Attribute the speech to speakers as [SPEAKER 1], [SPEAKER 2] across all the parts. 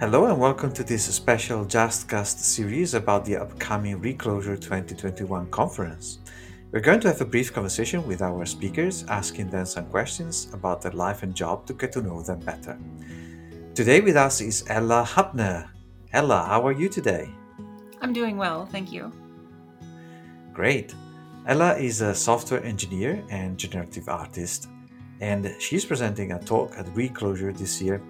[SPEAKER 1] Hello and welcome to this special JustCast series about the upcoming re:Clojure 2021 conference. We're going to have a brief conversation with our speakers, asking them some questions about their life and job to get to know them better. Today with us is Ella Hoeppner. Ella, how are you today?
[SPEAKER 2] I'm doing well, thank you.
[SPEAKER 1] Great. Ella is a software engineer and generative artist, and she's presenting a talk at re:Clojure this year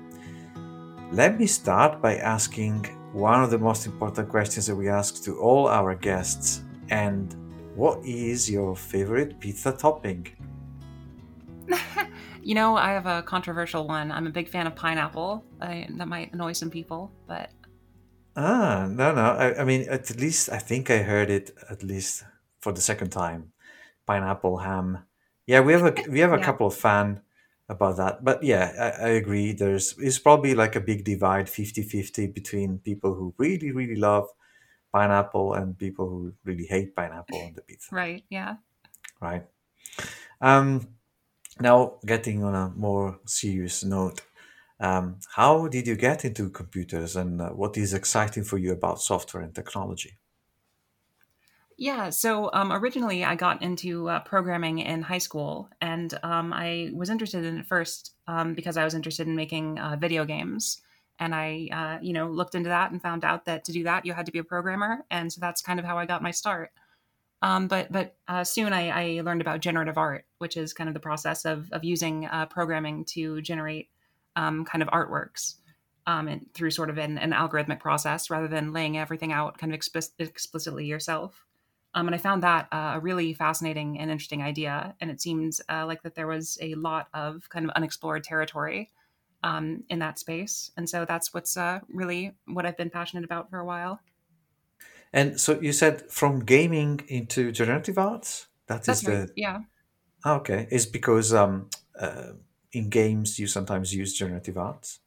[SPEAKER 1] let me start by asking one of the most important questions that we ask to all our guests. And what is your favorite pizza topping?
[SPEAKER 2] you know, I have a controversial one. I'm a big fan of pineapple. I, that might annoy some people, but.
[SPEAKER 1] Ah, no, no. I, I mean, at least I think I heard it at least for the second time. Pineapple ham. Yeah, we have a we have a yeah. couple of fan about that. But yeah, I, I agree. There's it's probably like a big divide 50-50 between people who really, really love pineapple and people who really hate pineapple on the pizza.
[SPEAKER 2] Right. Yeah.
[SPEAKER 1] Right. Um now getting on a more serious note, um, how did you get into computers and uh, what is exciting for you about software and technology?
[SPEAKER 2] Yeah, so um, originally I got into uh, programming in high school, and um, I was interested in it first um, because I was interested in making uh, video games. And I, uh, you know, looked into that and found out that to do that you had to be a programmer, and so that's kind of how I got my start. Um, but but uh, soon I, I, learned about generative art, which is kind of the process of of using uh, programming to generate um, kind of artworks. Um, and through sort of an, an, algorithmic process rather than laying everything out kind of explic- explicitly yourself. Um, and I found that uh, a really fascinating and interesting idea. And it seems uh, like that there was a lot of kind of unexplored territory um, in that space. And so that's what's uh, really what I've been passionate about for a while.
[SPEAKER 1] And so you said from gaming into generative arts?
[SPEAKER 2] That is that's right. the. Yeah.
[SPEAKER 1] Oh, okay. Is because um, uh, in games you sometimes use generative arts?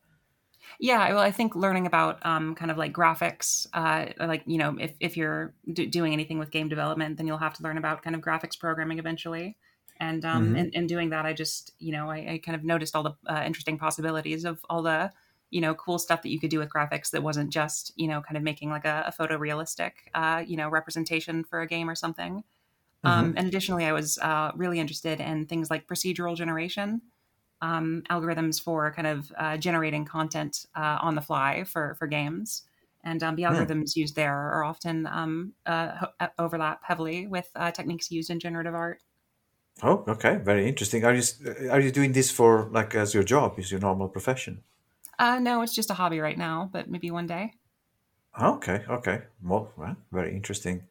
[SPEAKER 2] Yeah, well, I think learning about um, kind of like graphics, uh, like you know, if if you're doing anything with game development, then you'll have to learn about kind of graphics programming eventually. And um, mm-hmm. in, in doing that, I just you know, I, I kind of noticed all the uh, interesting possibilities of all the you know cool stuff that you could do with graphics that wasn't just you know kind of making like a, a photorealistic uh, you know representation for a game or something. Mm-hmm. Um, and additionally, I was uh, really interested in things like procedural generation um, algorithms for kind of uh, generating content uh, on the fly for for games. And um, the hmm. algorithms used there are often um, uh, uh overlap heavily with uh, techniques used in generative art.
[SPEAKER 1] Oh, okay, very interesting. Are you are you doing this for like as your job? Is your normal profession?
[SPEAKER 2] Uh, no, it's just a hobby right now, but maybe one day.
[SPEAKER 1] Okay, okay. Well, well very interesting.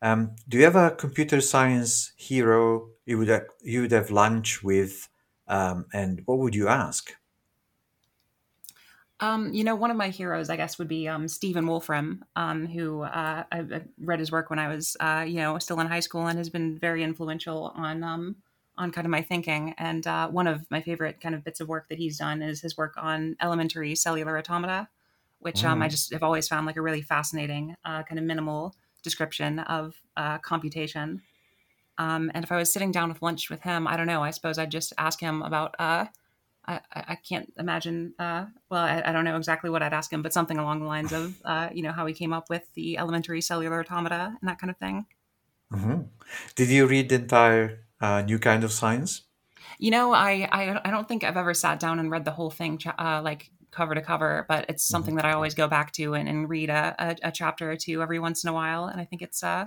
[SPEAKER 1] Um, do you have a computer science hero you would have, you would have lunch with um, and what would you ask?
[SPEAKER 2] Um, you know, one of my heroes, I guess, would be um, Stephen Wolfram, um, who uh, I, I, read his work when I was, uh, you know, still in high school, and has been very influential on um, on kind of my thinking. And uh, one of my favorite kind of bits of work that he's done is his work on elementary cellular automata, which mm. I just have always found like a really fascinating, uh, kind of minimal description of uh, computation. Um, and if I was sitting down with lunch with him, I don't know. I suppose I'd just ask him about. Uh, I, I can't imagine. Uh, well, I, I, don't know exactly what I'd ask him, but something along the lines of, uh, you know, how he came up with the elementary cellular automata and that kind of thing.
[SPEAKER 1] Mm-hmm. Did you read the entire uh, New Kind of Science?
[SPEAKER 2] You know, I, I I don't think I've ever sat down and read the whole thing, uh, like cover to cover, but it's mm-hmm. something mm-hmm. that I always go back to and, and read a, a, a, chapter or two every once in a while, and I think it's uh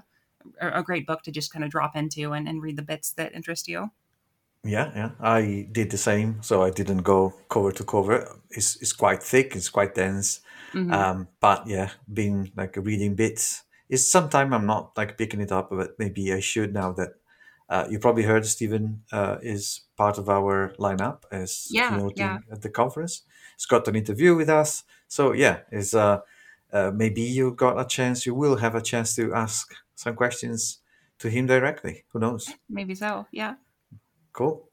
[SPEAKER 2] a great book to just kind of drop into and, and read the bits that interest you.
[SPEAKER 1] Yeah, yeah, I did the same. So I didn't go cover to cover. It's it's quite thick. It's quite dense. Mm-hmm. Um, but yeah, being like reading bits is sometimes I'm not like picking it up, but maybe I should now that uh, you probably heard Stephen uh, is part of our lineup as
[SPEAKER 2] yeah, yeah.
[SPEAKER 1] at the conference. He's got an interview with us. So yeah, is uh, uh, maybe you got a chance. You will have a chance to ask some questions to him directly. Who knows?
[SPEAKER 2] Maybe so. Yeah.
[SPEAKER 1] Cool.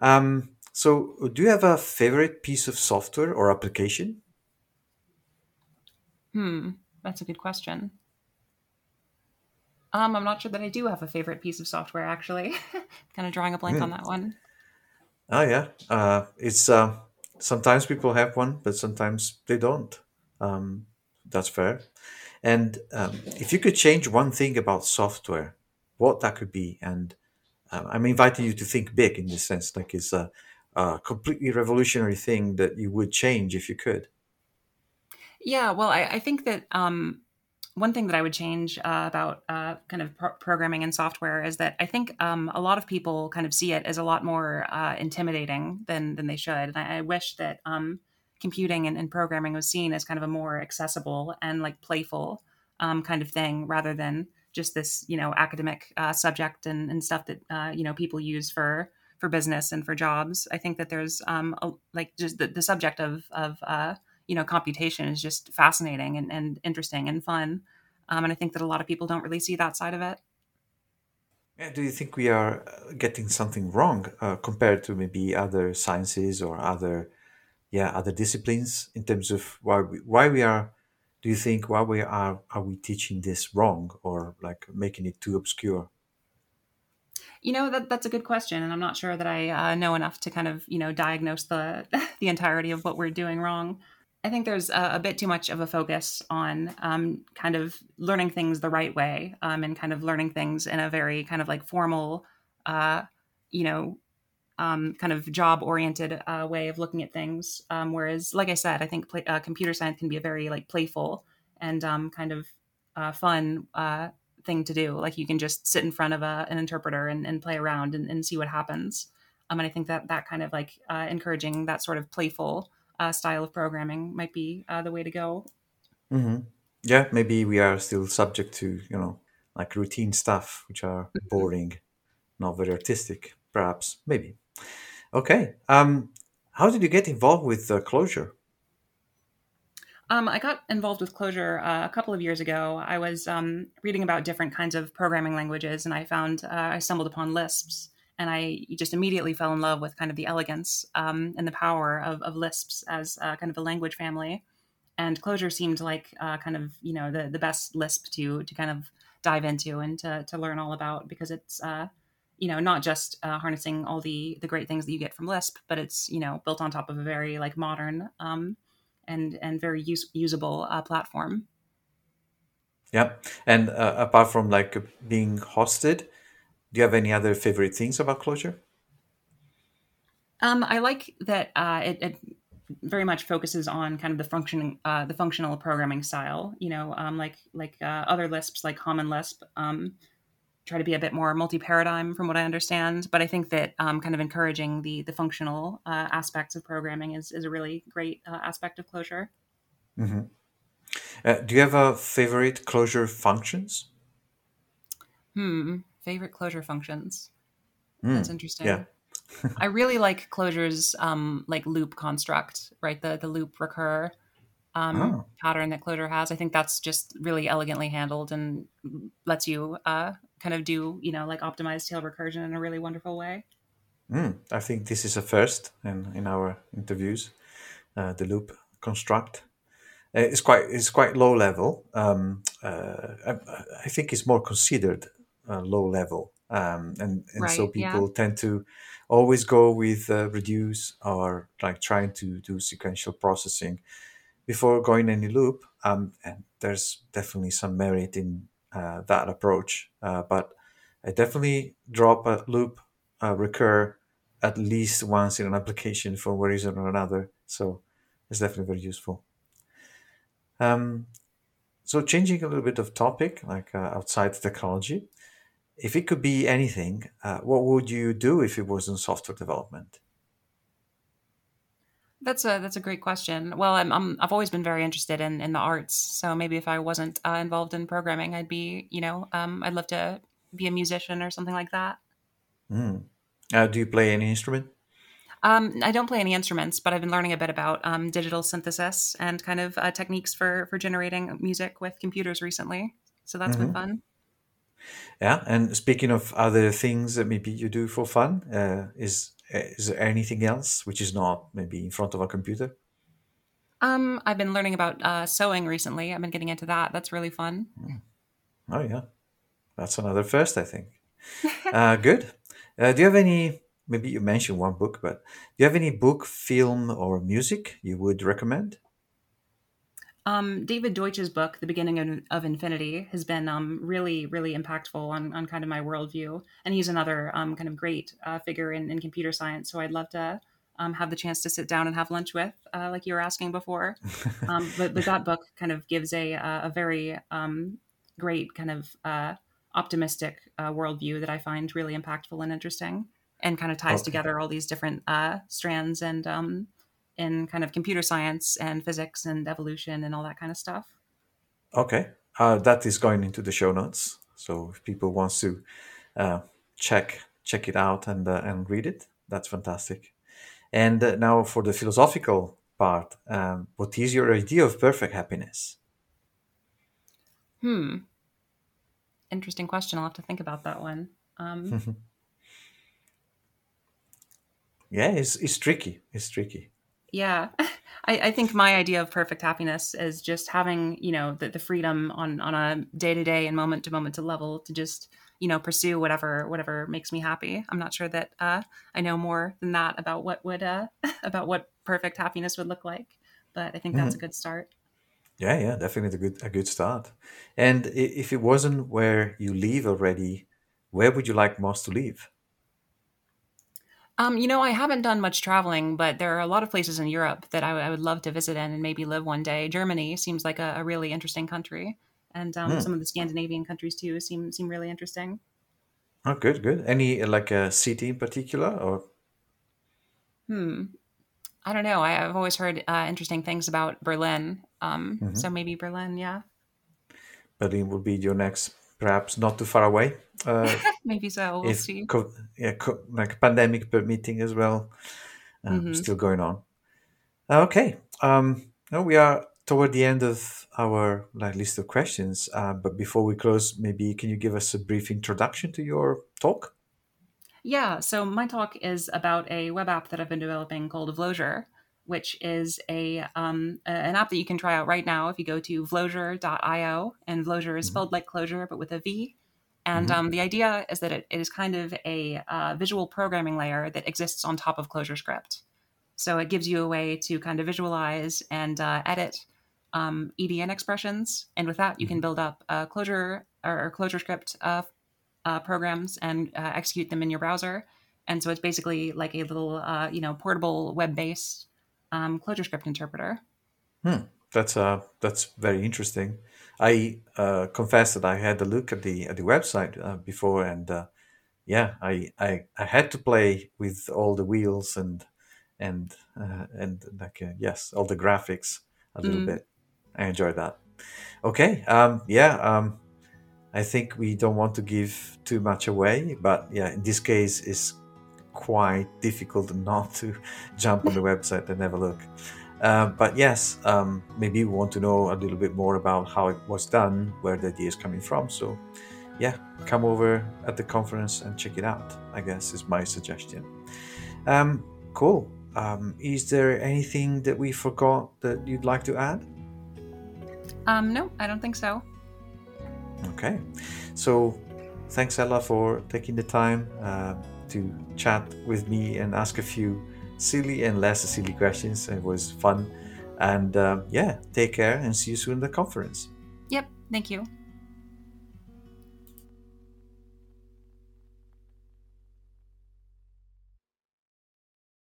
[SPEAKER 1] Um, so, do you have a favorite piece of software or application?
[SPEAKER 2] Hmm, that's a good question. Um, I'm not sure that I do have a favorite piece of software. Actually, kind of drawing a blank on that one.
[SPEAKER 1] Oh yeah, uh, it's uh, sometimes people have one, but sometimes they don't. Um, that's fair. And um, if you could change one thing about software, what that could be, and um, I'm inviting you to think big in this sense, like it's a, a completely revolutionary thing that you would change if you could.
[SPEAKER 2] Yeah, well, I, I think that um, one thing that I would change uh, about uh, kind of pro- programming and software is that I think um, a lot of people kind of see it as a lot more uh, intimidating than than they should. And I, I wish that um, computing and, and, programming was seen as kind of a more accessible and like playful um, kind of thing rather than just this you know academic uh, subject and, and, stuff that uh, you know people use for for business and for jobs. I think that there's um, a, like just the, the subject of of uh, you know computation is just fascinating and, and interesting and fun um, and i think that a lot of people don't really see that side of it yeah,
[SPEAKER 1] do you think we are uh, getting something wrong uh, compared to maybe other sciences or other yeah other disciplines in terms of why we, why we are do you think why we are are we teaching this wrong or like making it too obscure
[SPEAKER 2] you know that that's a good question, and I'm not sure that I uh, know enough to kind of you know diagnose the the entirety of what we're doing wrong. I think there's a, a, bit too much of a focus on um, kind of learning things the right way um, and kind of learning things in a very kind of like formal, uh, you know, um, kind of job oriented uh, way of looking at things. Um, whereas, like I said, I think play, uh, computer science can be a very like playful and um, kind of uh, fun uh, thing to do. Like you can just sit in front of a, an interpreter and, and play around and, and, see what happens. Um, and I think that that kind of like uh, encouraging that sort of playful uh, style of programming might be uh, the way to go.
[SPEAKER 1] Mm-hmm. Yeah, maybe we are still subject to you know like routine stuff, which are mm-hmm. boring, not very artistic. Perhaps, maybe. Okay. Um, how did you get involved with uh, Clojure?
[SPEAKER 2] Um, I got involved with Clojure uh, a couple of years ago. I was um, reading about different kinds of programming languages, and I found uh, I stumbled upon Lisps and I just immediately fell in love with kind of the elegance um, and the power of, of Lisps as uh, kind of a language family. And Clojure seemed like uh, kind of you know the the best Lisp to to kind of dive into and to to learn all about because it's uh, you know not just uh, harnessing all the the great things that you get from Lisp, but it's you know built on top of a very like modern um, and and very use, usable uh, platform.
[SPEAKER 1] Yeah, and uh, apart from like being hosted, do you have any other favorite things about Clojure?
[SPEAKER 2] Um, I like that uh, it, it, very much focuses on kind of the functioning, uh, the functional programming style. You know, um, like like uh, other Lisps, like Common Lisp, um, try to be a bit more multi-paradigm, from what I understand. But I think that um, kind of encouraging the the functional uh, aspects of programming is is a really great uh, aspect of Clojure
[SPEAKER 1] Mm-hmm. Uh, do you have a favorite Clojure functions?
[SPEAKER 2] Hmm favorite Clojure functions. Mm, That's interesting.
[SPEAKER 1] Yeah.
[SPEAKER 2] I really like Clojure's um, like loop construct, right? The the loop recur um, oh. pattern that Clojure has. I think that's just really elegantly handled and lets you uh, kind of do you know like optimize tail recursion in a really wonderful way.
[SPEAKER 1] Mm, I think this is a first in in our interviews. Uh, the loop construct. Uh, it's quite it's quite low level. Um, uh, I, I, think it's more considered uh, low level, um, and and right, so people yeah. tend to always go with uh, reduce or like trying to do sequential processing before going any loop. Um, and there's definitely some merit in uh, that approach, uh, but I definitely drop a loop uh, recur at least once in an application for one reason or another. So it's definitely very useful. Um, so changing a little bit of topic, like uh, outside technology, if it could be anything, uh, what would you do if it wasn't software development?
[SPEAKER 2] That's a that's a great question. Well, I'm, i have always been very interested in in the arts, so maybe if I wasn't uh, involved in programming, I'd be you know um, I'd love to be a musician or something like that.
[SPEAKER 1] Mm. Uh, do you play any instrument?
[SPEAKER 2] Um, I don't play any instruments, but I've been learning a bit about um, digital synthesis and kind of uh, techniques for for generating music with computers recently. So that's mm-hmm. been fun.
[SPEAKER 1] Yeah, and speaking of other things that maybe you do for fun, uh, is is there anything else which is not maybe in front of a computer?
[SPEAKER 2] Um, I've been learning about uh, sewing recently. I've been getting into that. That's really fun.
[SPEAKER 1] Mm. Oh yeah, that's another first, I think. uh, good. Uh, do you have any? Maybe you mentioned one book, but do you have any book, film, or music you would recommend?
[SPEAKER 2] Um, David Deutsch's book, The Beginning of, of Infinity, has been um, really, really impactful on, on kind of my worldview. And he's another um, kind of great uh, figure in, in computer science. So I'd love to um, have the chance to sit down and have lunch with, uh, like you were asking before. Um, but, but that book kind of gives a, a very um, great kind of uh, optimistic uh, worldview that I find really impactful and interesting and kind of ties okay. together all these different uh, strands and in kind of computer science and physics and evolution and all that kind of stuff.
[SPEAKER 1] Okay, uh, that is going into the show notes. So if people wants to uh, check check it out and uh, and read it, that's fantastic. And uh, now for the philosophical part, um, what is your idea of perfect happiness?
[SPEAKER 2] Hmm. Interesting question. I'll have to think about that one. Um,
[SPEAKER 1] yeah, it's, it's tricky. It's tricky.
[SPEAKER 2] Yeah. I, I, think my idea of perfect happiness is just having, you know, the, the freedom on, on a day to day and moment to moment to level to just, you know, pursue whatever, whatever makes me happy. I'm not sure that, uh, I know more than that about what would, uh, about what perfect happiness would look like, but I think that's mm. a good start.
[SPEAKER 1] Yeah. Yeah. Definitely a good, a good start. And if it wasn't where you live already, where would you like most to live?
[SPEAKER 2] Um, you know, I haven't done much traveling, but there are a lot of places in Europe that I, I would love to visit in and maybe live one day. Germany seems like a, a really interesting country, and um, mm. some of the Scandinavian countries too seem seem really interesting.
[SPEAKER 1] Oh, good, good. Any like a city in particular, or?
[SPEAKER 2] Hmm. I don't know. I, have always heard uh, interesting things about Berlin. Um, mm-hmm. So maybe Berlin, yeah.
[SPEAKER 1] Berlin would be your next perhaps not too far away. Uh,
[SPEAKER 2] Maybe so. We'll see.
[SPEAKER 1] Co- yeah, co- like pandemic permitting as well, um, mm-hmm. still going on. Okay, um, now we are toward the end of our like, list of questions. Uh, but before we close, maybe can you give us a brief introduction to your talk?
[SPEAKER 2] Yeah, so my talk is about a web app that I've been developing called Vlojure which is a um, an app that you can try out right now if you go to vlojure.io. And Vlojure is mm-hmm. spelled like Clojure, but with a V. And mm-hmm. um, the idea is that it, it is kind of a uh, visual programming layer that exists on top of ClojureScript. So it gives you a way to kind of visualize and uh, edit um, EDN expressions, and with that, you can mm-hmm. build up uh, Clojure or, ClojureScript uh, uh, programs and uh, execute them in your browser. And so it's basically like a little, uh, you know, portable web-based um, ClojureScript interpreter.
[SPEAKER 1] Hmm. That's uh, that's very interesting. I uh, confess that I had a look at the at the website uh, before, and uh, yeah, I, I I had to play with all the wheels and and uh, and like uh, yes, all the graphics a little mm. bit. I enjoyed that. Okay, um, yeah, um, I think we don't want to give too much away, but yeah, in this case, is quite difficult not to jump on the website and have a look. Uh, but yes, um, maybe you want to know a little bit more about how it was done, where the idea is coming from. So, yeah, come over at the conference and check it out. I guess is my suggestion. Um, cool. Um, is there anything that we forgot that you'd like to add?
[SPEAKER 2] Um, no, I don't think so.
[SPEAKER 1] Okay, so thanks Ella for taking the time. Uh, to chat with me and ask a few silly and less silly questions. It was fun. And uh, yeah, take care and see you soon at the conference.
[SPEAKER 2] Yep. Thank you.